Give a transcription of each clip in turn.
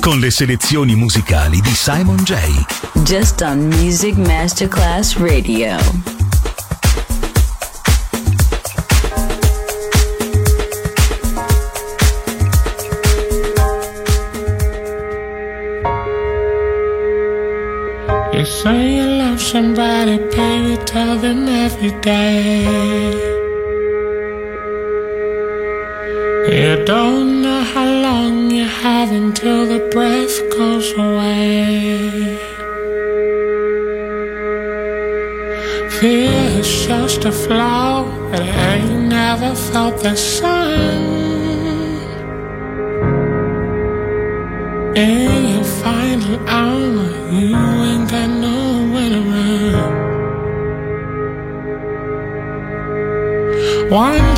con le selezioni musicali di Simon J. Just on Music Masterclass Radio. You say you love somebody, baby, tell them every day. You don't have until the breath goes away. Fear is just a flaw that ain't never felt the sun. In your final hour, you ain't got nowhere to run. One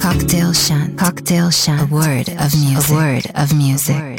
Cocktail Chant. Cocktail Chant. A word of music. A word of music.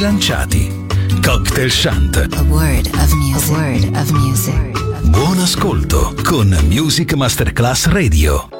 bilanciati. Cocktail Shant. A word of music. A word of music. Buon ascolto con Music Masterclass Radio.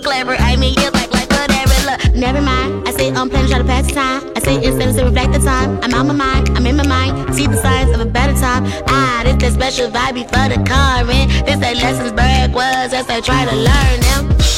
Clever, I mean, you're like, like whatever. Look, never mind. I say I'm playing, try to pass the time. I say instead to reflect the time. I'm out my mind, I'm in my mind. See the signs of a better time. Ah, this that special vibe before the current. This that lessons Berg was as I try to learn them.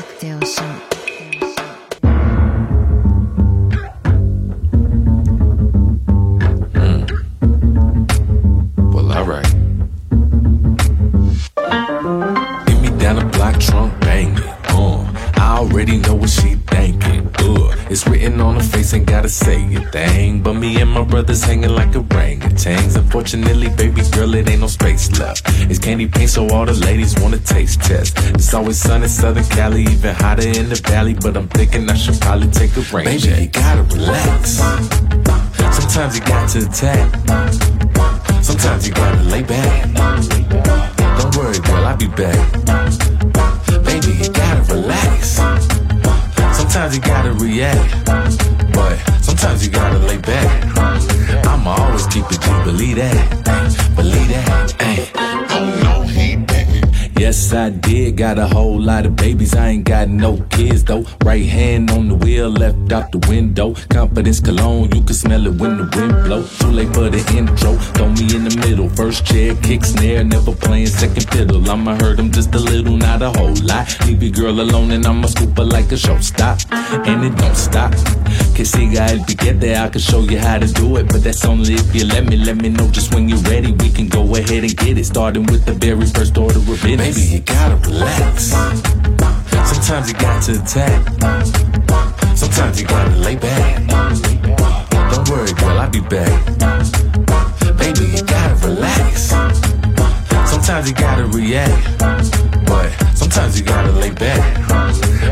Say a thing. But me and my brothers hanging like orangutans. Unfortunately, baby girl, it ain't no space left. It's candy paint, so all the ladies wanna taste test. It's always sun in Southern Cali, even hotter in the valley. But I'm thinking I should probably take a rain. Baby, you gotta relax. Sometimes you got to attack. Sometimes you gotta lay back. Don't worry, girl, I'll be back. Baby, you gotta relax. Sometimes you gotta react. But sometimes you gotta lay back. I'ma always keep it G, believe that. Believe that. Ay. Yes, I did. Got a whole lot of babies. I ain't got no kids though. Right hand on the wheel, left out the window. Confidence cologne, you can smell it when the wind blow. Too late for the intro. Throw me in the middle. First chair, kick snare, never playing second fiddle. I'ma hurt him just a little, not a whole lot. Leave your girl alone and I'ma scoop her like a show stop. And it don't stop. Que siga el piquete, I can show you how to do it. But that's only if you let me, let me know just when you're ready. We can go ahead and get it. Starting with the very first order of business. Baby, you gotta relax. Sometimes you got to attack. Sometimes you gotta lay back. Don't worry, girl, I'll be back. Baby, you gotta relax. Sometimes you gotta react, but sometimes you gotta lay back.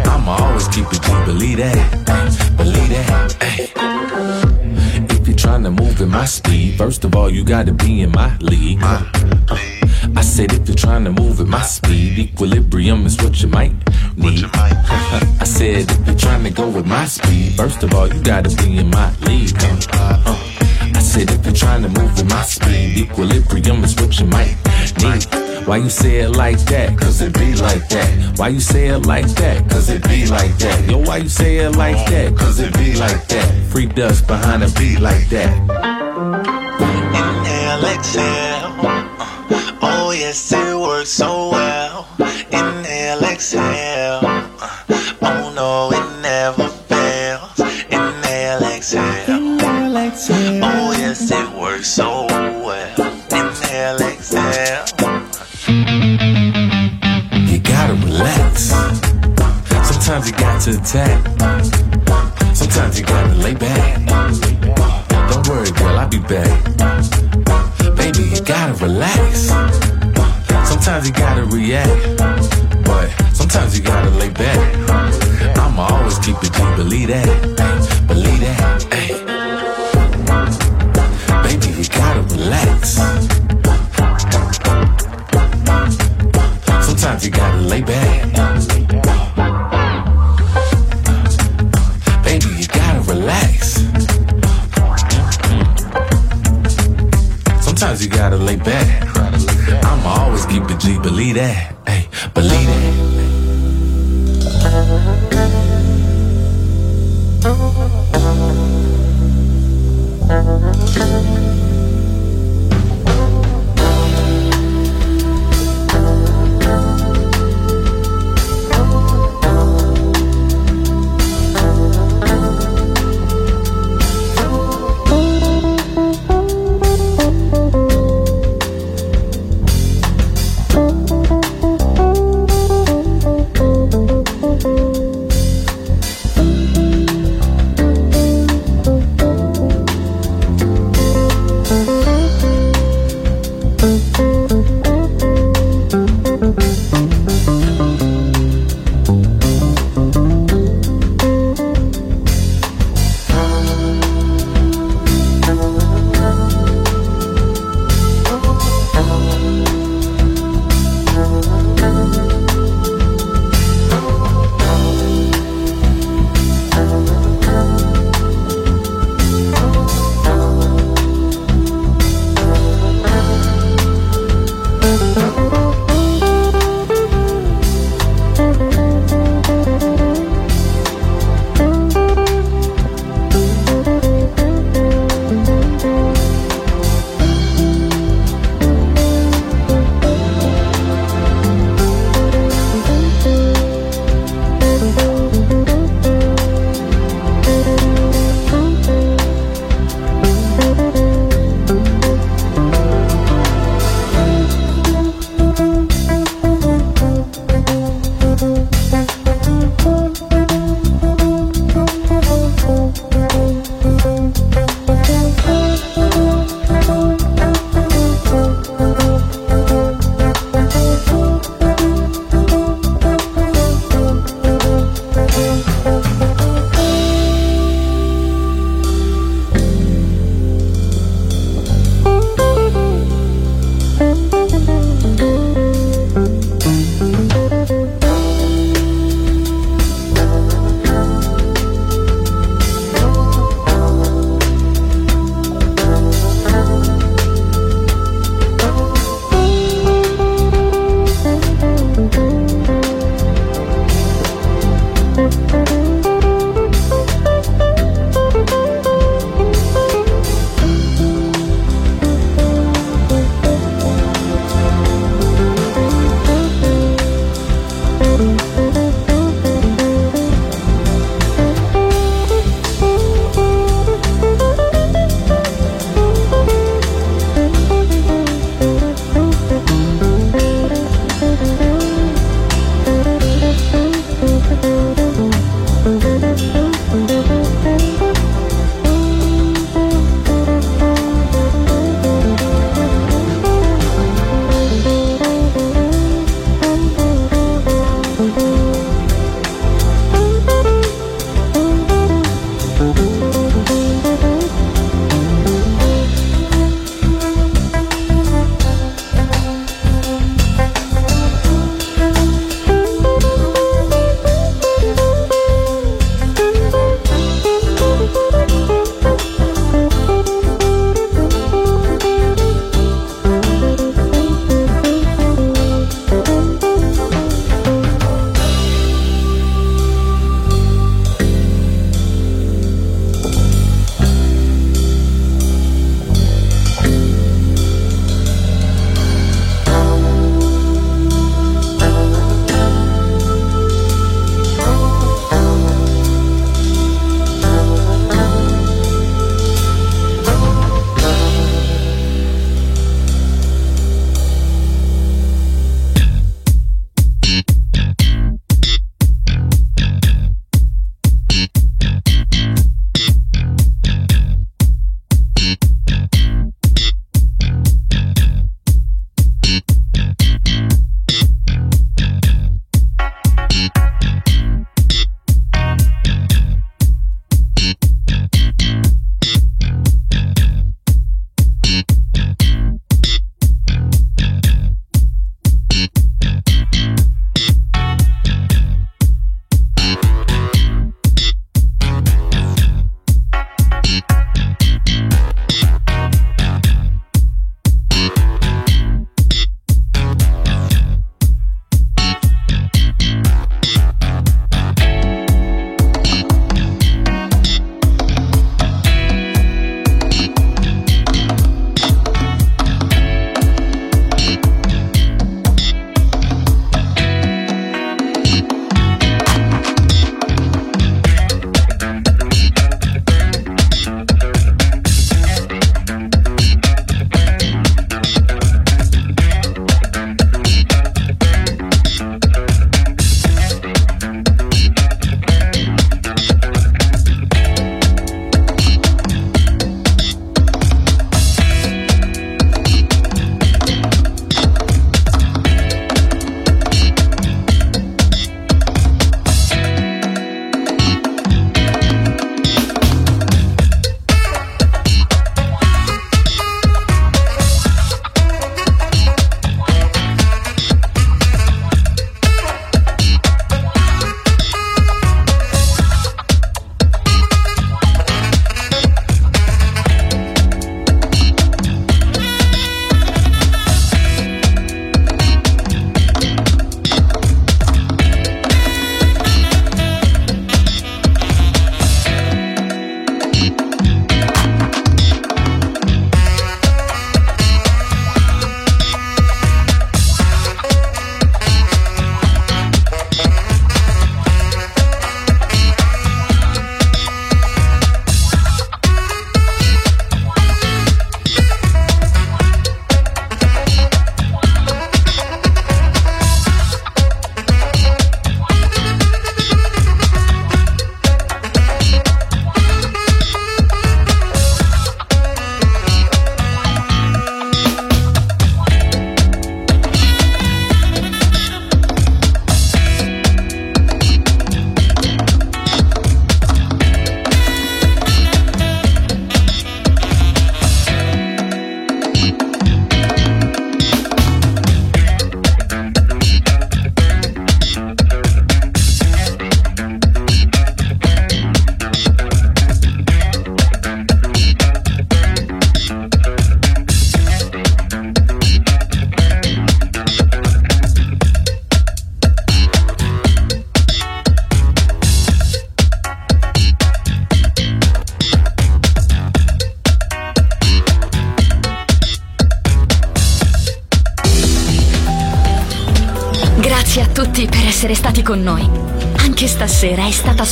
I'ma always keep it G, believe that, believe that. Ay. Trying to move in my speed, first of all, you gotta be in my league. Uh, I said if you're trying to move at my speed, equilibrium is what you might need. I said if you're trying to go with my speed, first of all, you gotta be in my league. Uh, uh. I said if you're trying to move at my speed, equilibrium is what you might need. Why you say it like that? Cause it be like that. Why you say it like that? Cause it be like that. Yo, why you say it like that? Cause it be like that. Free dust behind a beat like that. Inhale, exhale. Oh, yes, it works so well. Inhale, exhale. Uh, oh, no, it never fails. Inhale, exhale. Oh, yes, it works so well. Inhale, exhale. You gotta relax. Sometimes you got to attack. Sometimes you gotta lay back. Don't worry, girl, I'll be back. You gotta relax. Sometimes you gotta react, but sometimes you gotta lay back. I'ma always keep it G, believe that, believe that. Ay. Baby, you gotta relax. Sometimes you gotta lay back. Sometimes you gotta lay back. I'ma always keep it G, believe that. Hey, believe that.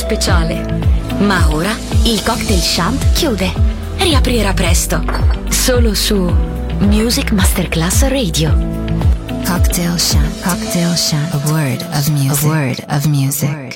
Speciale. Ma ora il cocktail shant chiude. Riaprirà presto. Solo su Music Masterclass Radio. Cocktail Shant. Cocktail Shant. A word of music. A word of music.